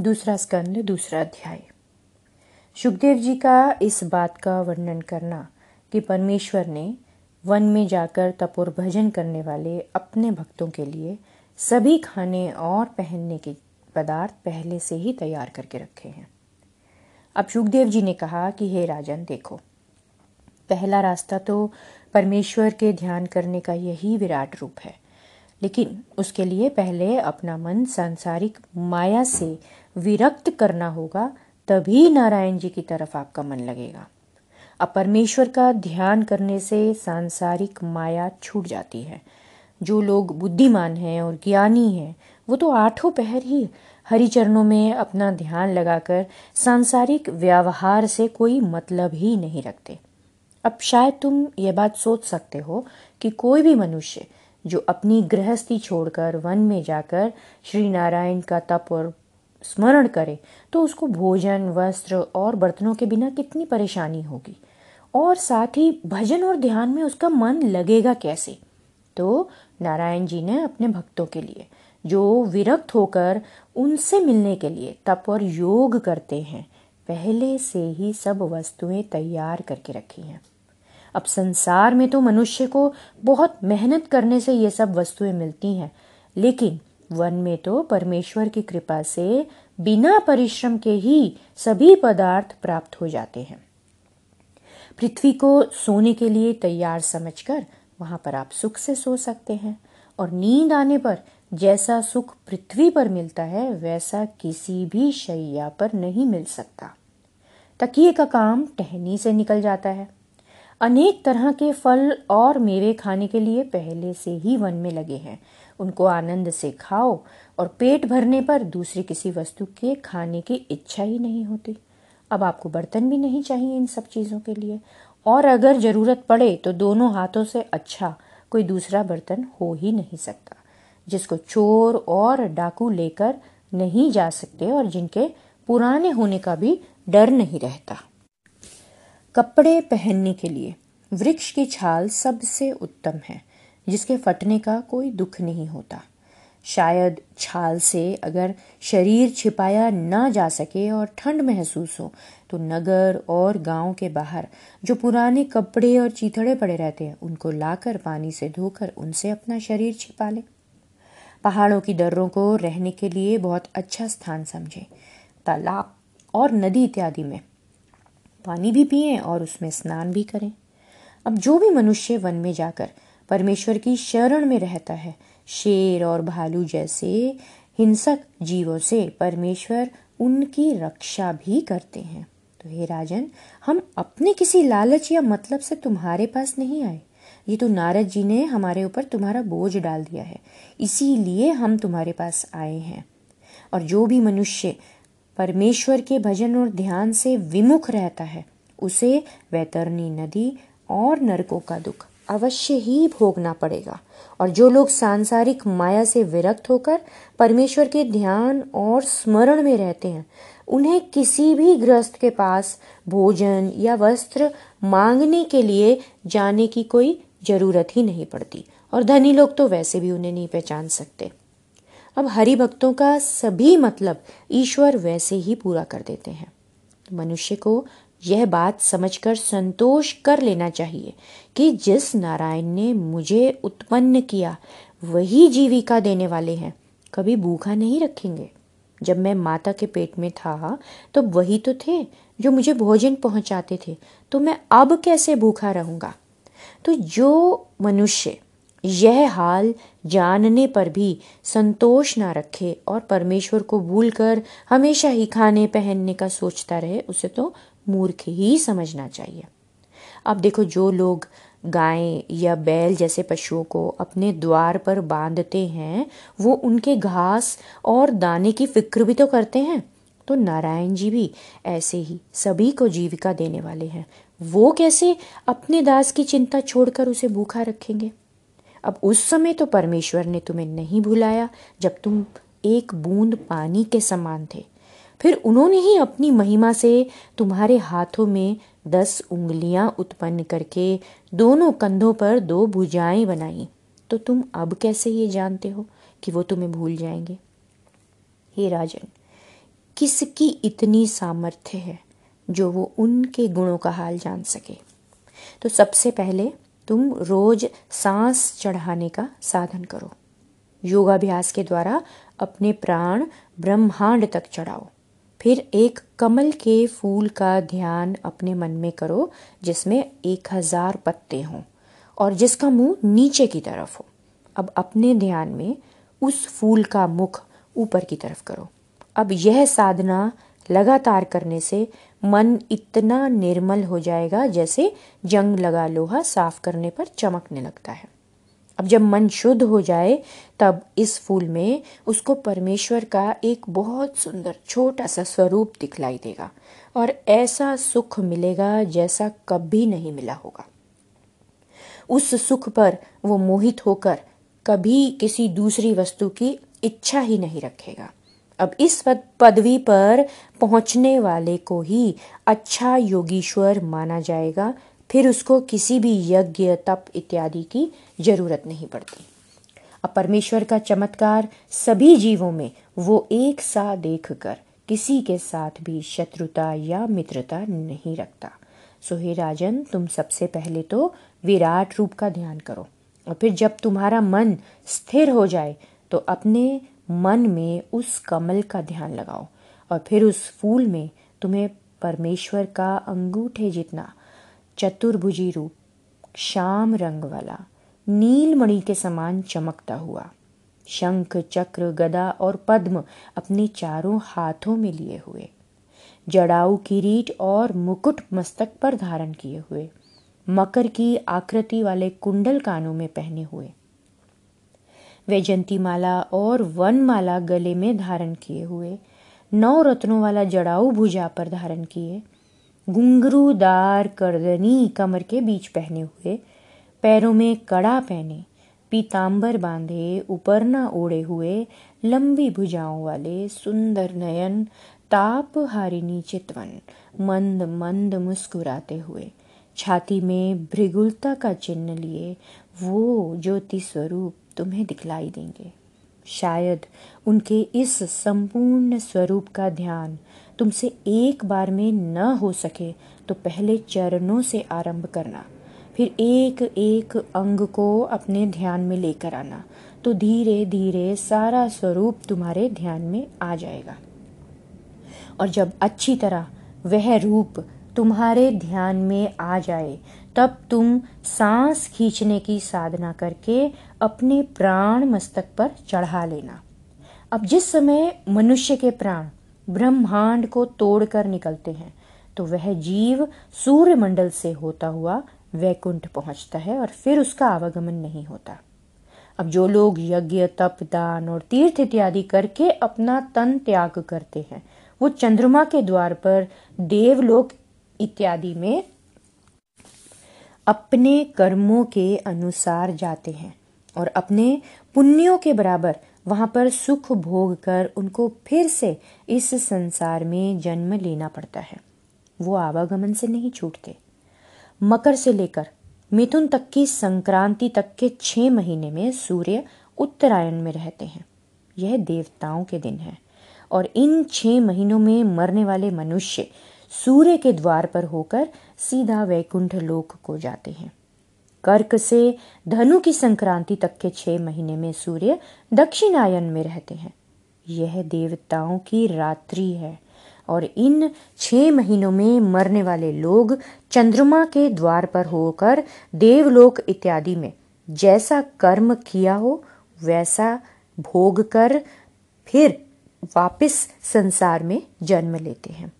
दूसरा स्कंद, दूसरा अध्याय। सुखदेव जी का इस बात का वर्णन करना कि परमेश्वर ने वन में जाकर तपोर भजन करने वाले अपने भक्तों के लिए सभी खाने और पहनने के पदार्थ पहले से ही तैयार करके रखे हैं। अब सुखदेव जी ने कहा कि, हे राजन, देखो, पहला रास्ता तो परमेश्वर के ध्यान करने का यही विराट रूप है। लेकिन उसके लिए पहले अपना मन सांसारिक माया से विरक्त करना होगा, तभी नारायण जी की तरफ़ आपका मन लगेगा। अब परमेश्वर का ध्यान करने से सांसारिक माया छूट जाती है। जो लोग बुद्धिमान हैं और ज्ञानी हैं, वो तो आठों पहर ही हरि चरणों में अपना ध्यान लगाकर सांसारिक व्यवहार से कोई मतलब ही नहीं रखते। अब शायद तुम ये बात सोच सकते हो कि कोई भी मनुष्य जो अपनी गृहस्थी छोड़कर वन में जाकर श्री नारायण का तप और स्मरण करे तो उसको भोजन, वस्त्र और बर्तनों के बिना कितनी परेशानी होगी? और साथ ही भजन और ध्यान में उसका मन लगेगा कैसे? तो नारायण जी ने अपने भक्तों के लिए, जो विरक्त होकर उनसे मिलने के लिए तप और योग करते हैं, पहले से ही सब वस्तुएँ तैयार करके रखी हैं। अब संसार में तो मनुष्य को बहुत मेहनत करने से ये सब वस्तुएँ मिलती हैं, लेकिन वन में तो परमेश्वर की कृपा से बिना परिश्रम के ही सभी पदार्थ प्राप्त हो जाते हैं। पृथ्वी को सोने के लिए तैयार समझकर वहाँ पर आप सुख से सो सकते हैं, और नींद आने पर जैसा सुख पृथ्वी पर मिलता है, वैसा किसी भी शैया पर नहीं मिल सकता। तकिए का काम टहनी से निकल जाता है। अनेक तरह के फल और मेवे खाने के लिए पहले से ही वन में लगे हैं। उनको आनंद से खाओ और पेट भरने पर दूसरी किसी वस्तु के खाने की इच्छा ही नहीं होती। अब आपको बर्तन भी नहीं चाहिए इन सब चीज़ों के लिए। और अगर ज़रूरत पड़े तो दोनों हाथों से अच्छा कोई दूसरा बर्तन हो ही नहीं सकता, जिसको चोर और डाकू लेकर नहीं जा सकते और जिनके पुराने होने का भी डर नहीं रहता। कपड़े पहनने के लिए वृक्ष की छाल सबसे उत्तम है, जिसके फटने का कोई दुख नहीं होता। शायद छाल से अगर शरीर छिपाया ना जा सके और ठंड महसूस हो तो नगर और गाँव के बाहर जो पुराने कपड़े और चीथड़े पड़े रहते हैं, उनको लाकर पानी से धोकर उनसे अपना शरीर छिपा लें। पहाड़ों की दर्रों को रहने के लिए बहुत अच्छा स्थान समझें। तालाब और नदी इत्यादि में पानी भी पिए और उसमें स्नान भी करें। अब जो भी मनुष्य वन में जाकर परमेश्वर की शरण में रहता है, शेर और भालू जैसे हिंसक जीवों से परमेश्वर उनकी रक्षा भी करते हैं। तो हे राजन, हम अपने किसी लालच या मतलब से तुम्हारे पास नहीं आए। ये तो नारद जी ने हमारे ऊपर तुम्हारा बोझ डाल दिया है, इसीलिए हम तुम्हारे पास आए हैं। और जो भी मनुष्य परमेश्वर के भजन और ध्यान से विमुख रहता है, उसे वैतरणी नदी और नरकों का दुख अवश्य ही भोगना पड़ेगा। और जो लोग सांसारिक माया से विरक्त होकर परमेश्वर के ध्यान और स्मरण में रहते हैं, उन्हें किसी भी ग्रस्त के पास भोजन या वस्त्र मांगने के लिए जाने की कोई ज़रूरत ही नहीं पड़ती। और धनी लोग तो वैसे भी उन्हें नहीं पहचान सकते। अब हरि भक्तों का सभी मतलब ईश्वर वैसे ही पूरा कर देते हैं। मनुष्य को यह बात समझकर संतोष कर लेना चाहिए कि जिस नारायण ने मुझे उत्पन्न किया, वही जीविका देने वाले हैं। कभी भूखा नहीं रखेंगे। जब मैं माता के पेट में था तो वही तो थे जो मुझे भोजन पहुंचाते थे। तो मैं अब कैसे भूखा रहूँगा? तो जो मनुष्य यह हाल जानने पर भी संतोष ना रखे और परमेश्वर को भूलकर हमेशा ही खाने पहनने का सोचता रहे, उसे तो मूर्ख ही समझना चाहिए। अब देखो, जो लोग गाय या बैल जैसे पशुओं को अपने द्वार पर बांधते हैं, वो उनके घास और दाने की फ़िक्र भी तो करते हैं। तो नारायण जी भी ऐसे ही सभी को जीविका देने वाले हैं। वो कैसे अपने दास की चिंता छोड़कर उसे भूखा रखेंगे? अब उस समय तो परमेश्वर ने तुम्हें नहीं भुलाया जब तुम एक बूंद पानी के समान थे। फिर उन्होंने ही अपनी महिमा से तुम्हारे हाथों में दस उंगलियाँ उत्पन्न करके दोनों कंधों पर दो भुजाएँ बनाई। तो तुम अब कैसे ये जानते हो कि वो तुम्हें भूल जाएँगे? हे राजन, किसकी इतनी सामर्थ्य है जो वो उनके गुणों का हाल जान सके? तो सबसे पहले तुम रोज सांस चढ़ाने का साधन करो। योगाभ्यास के द्वारा अपने प्राण ब्रह्मांड तक चढ़ाओ। फिर एक कमल के फूल का ध्यान अपने मन में करो, जिसमें एक हज़ार पत्ते हों और जिसका मुँह नीचे की तरफ़ हो। अब अपने ध्यान में उस फूल का मुख ऊपर की तरफ़ करो। अब यह साधना लगातार करने से मन इतना निर्मल हो जाएगा, जैसे जंग लगा लोहा साफ़ करने पर चमकने लगता है। अब जब मन शुद्ध हो जाए, तब इस फूल में उसको परमेश्वर का एक बहुत सुंदर छोटा सा स्वरूप दिखलाई देगा और ऐसा सुख मिलेगा जैसा कभी नहीं मिला होगा। उस सुख पर वो मोहित होकर कभी किसी दूसरी वस्तु की इच्छा ही नहीं रखेगा। अब इस पदवी पर पहुँचने वाले को ही अच्छा योगीश्वर माना जाएगा फिर उसको किसी भी यज्ञ, तप इत्यादि की ज़रूरत नहीं पड़ती। अब परमेश्वर का चमत्कार सभी जीवों में वो एक सा देखकर किसी के साथ भी शत्रुता या मित्रता नहीं रखता। सो हे राजन, तुम सबसे पहले तो विराट रूप का ध्यान करो और फिर जब तुम्हारा मन स्थिर हो जाए तो अपने मन में उस कमल का ध्यान लगाओ और फिर उस फूल में तुम्हें परमेश्वर का अंगूठे जितना चतुर्भुजी रूप, श्याम रंग वाला, नीलमणि के समान चमकता हुआ। शंख, चक्र, गदा और पद्म अपने चारों हाथों में लिए हुए। जड़ाऊ किरीट और मुकुट मस्तक पर धारण किए हुए। मकर की आकृति वाले कुंडल कानों में पहने हुए। वैजंती माला और वन माला गले में धारण किए हुए। नौ रत्नों वाला जड़ाऊ भुजा पर धारण किए। घुंघरूदार करदनी कमर के बीच पहने हुए, पैरों में कड़ा पहने पीताम्बर बांधे उपरना ओढ़े हुए, लंबी भुजाओं वाले सुंदर नयन ताप हारिनी चितवन मंद मंद मुस्कुराते हुए, छाती में भृगुलता का चिन्ह लिए, वो ज्योति स्वरूप तुम्हें दिखलाई देंगे। शायद उनके इस संपूर्ण स्वरूप का ध्यान तुमसे एक बार में न हो सके तो पहले चरणों से आरंभ करना। फिर एक एक अंग को अपने ध्यान में लेकर आना तो धीरे धीरे सारा स्वरूप तुम्हारे ध्यान में आ जाएगा। और जब अच्छी तरह वह रूप तुम्हारे ध्यान में आ जाए तब तुम सांस खींचने की साधना करके अपने प्राण मस्तक पर चढ़ा लेना। अब जिस समय मनुष्य के प्राण ब्रह्मांड को तोड़कर निकलते हैं तो वह जीव सूर्य मंडल से होता हुआ वैकुंठ पहुँचता है और फिर उसका आवागमन नहीं होता। अब जो लोग यज्ञ, तप, दान और तीर्थ इत्यादि करके अपना तन त्याग करते हैं, वो चंद्रमा के द्वार पर देवलोक इत्यादि में अपने कर्मों के अनुसार जाते हैं और अपने पुण्यों के बराबर वहाँ पर सुख भोग कर उनको फिर से इस संसार में जन्म लेना पड़ता है। वो आवागमन से नहीं छूटते। मकर से लेकर मिथुन तक की संक्रांति तक के छह महीने में सूर्य उत्तरायण में रहते हैं। यह देवताओं के दिन है और इन छह महीनों में मरने वाले मनुष्य सूर्य के द्वार पर होकर सीधा वैकुंठ लोक को जाते हैं। कर्क से धनु की संक्रांति तक के छह महीने में सूर्य दक्षिणायन में रहते हैं। यह देवताओं की रात्रि है और इन छह महीनों में मरने वाले लोग चंद्रमा के द्वार पर होकर देवलोक इत्यादि में जैसा कर्म किया हो, वैसा भोग कर फिर वापस संसार में जन्म लेते हैं।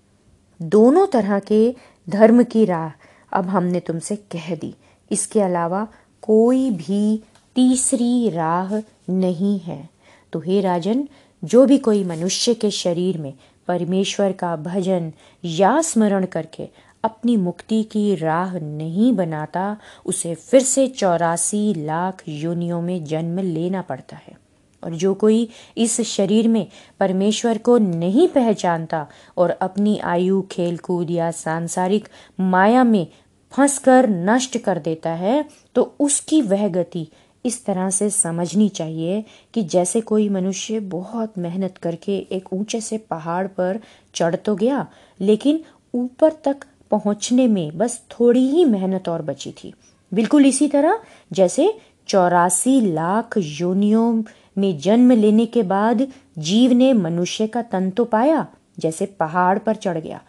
दोनों तरह के धर्म की राह अब हमने तुमसे कह दी। इसके अलावा कोई भी तीसरी राह नहीं है। तो हे राजन, जो भी कोई मनुष्य के शरीर में परमेश्वर का भजन या स्मरण करके अपनी मुक्ति की राह नहीं बनाता, उसे फिर से चौरासी लाख योनियों में जन्म लेना पड़ता है। और जो कोई इस शरीर में परमेश्वर को नहीं पहचानता और अपनी आयु खेल कूद या सांसारिक माया में फंस कर नष्ट कर देता है तो उसकी वह गति इस तरह से समझनी चाहिए कि जैसे कोई मनुष्य बहुत मेहनत करके एक ऊँचे से पहाड़ पर चढ़ तो गया, लेकिन ऊपर तक पहुँचने में बस थोड़ी ही मेहनत और बची थी। बिल्कुल इसी तरह जैसे चौरासी लाख योनियों में जन्म लेने के बाद जीव ने मनुष्य का तन तो पाया, जैसे पहाड़ पर चढ़ गया।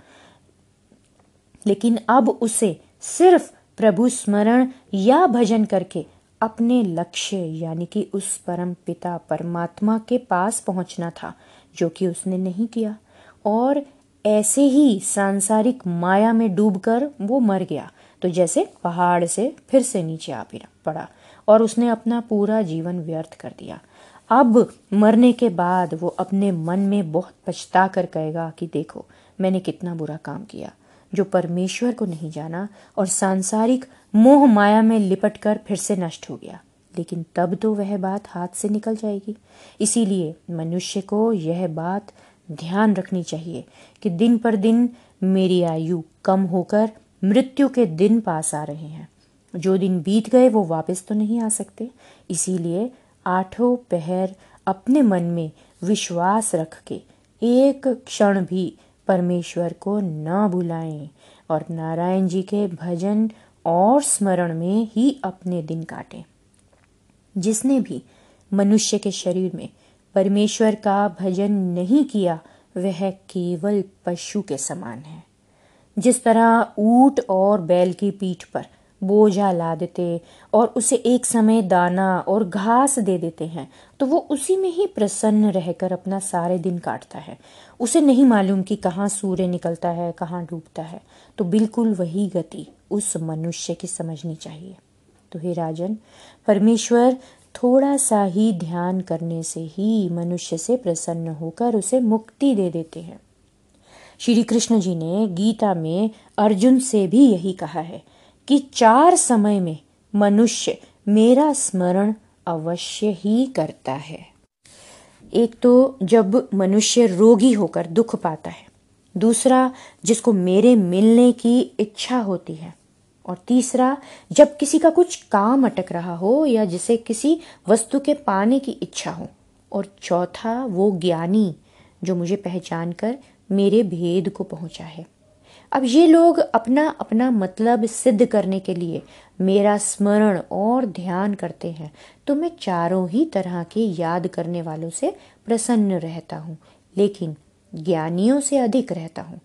लेकिन अब उसे सिर्फ़ प्रभु स्मरण या भजन करके अपने लक्ष्य, यानी कि उस परम पिता परमात्मा के पास पहुँचना था, जो कि उसने नहीं किया। और ऐसे ही सांसारिक माया में डूबकर वो मर गया। तो जैसे पहाड़ से फिर से नीचे आ पड़ा और उसने अपना पूरा जीवन व्यर्थ कर दिया। अब मरने के बाद वो अपने मन में बहुत पछता कर कहेगा कि देखो, मैंने कितना बुरा काम किया, जो परमेश्वर को नहीं जाना और सांसारिक मोह माया में लिपट कर फिर से नष्ट हो गया। लेकिन तब तो वह बात हाथ से निकल जाएगी। इसीलिए मनुष्य को यह बात ध्यान रखनी चाहिए कि दिन पर दिन मेरी आयु कम होकर मृत्यु के दिन पास आ रहे हैं। जो दिन बीत गए वो वापस तो नहीं आ सकते। इसीलिए आठों पहर अपने मन में विश्वास रख के एक क्षण भी परमेश्वर को न भुलाएँ और नारायण जी के भजन और स्मरण में ही अपने दिन काटें। जिसने भी मनुष्य के शरीर में परमेश्वर का भजन नहीं किया, वह केवल पशु के समान है। जिस तरह ऊट और बैल की पीठ पर बोझा ला देते और उसे एक समय दाना और घास दे देते हैं तो वो उसी में ही प्रसन्न रहकर अपना सारे दिन काटता है। उसे नहीं मालूम कि कहाँ सूर्य निकलता है, कहाँ डूबता है तो बिल्कुल वही गति उस मनुष्य की समझनी चाहिए। तो हे राजन, परमेश्वर थोड़ा सा ही ध्यान करने से ही मनुष्य से प्रसन्न होकर उसे मुक्ति दे देते हैं। श्री कृष्ण जी ने गीता में अर्जुन से भी यही कहा है कि चार समय में मनुष्य मेरा स्मरण अवश्य ही करता है। एक तो जब मनुष्य रोगी होकर दुख पाता है, दूसरा जिसको मेरे मिलने की इच्छा होती है, और तीसरा जब किसी का कुछ काम अटक रहा हो या जिसे किसी वस्तु के पाने की इच्छा हो, और चौथा वो ज्ञानी जो मुझे पहचान कर मेरे भेद को पहुँचा है। अब ये लोग अपना अपना मतलब सिद्ध करने के लिए मेरा स्मरण और ध्यान करते हैं। तो मैं चारों ही तरह के याद करने वालों से प्रसन्न रहता हूँ, लेकिन ज्ञानियों से अधिक रहता हूँ,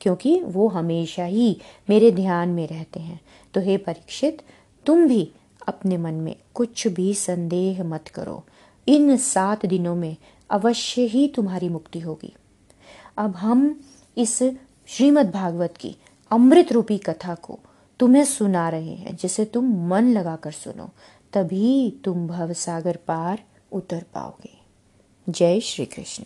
क्योंकि वो हमेशा ही मेरे ध्यान में रहते हैं। तो हे परीक्षित, तुम भी अपने मन में कुछ भी संदेह मत करो। इन सात दिनों में अवश्य ही तुम्हारी मुक्ति होगी। अब हम इस श्रीमद् भागवत की अमृत रूपी कथा को तुम्हें सुना रहे हैं, जिसे तुम मन लगाकर सुनो, तभी तुम भवसागर पार उतर पाओगे। जय श्री कृष्ण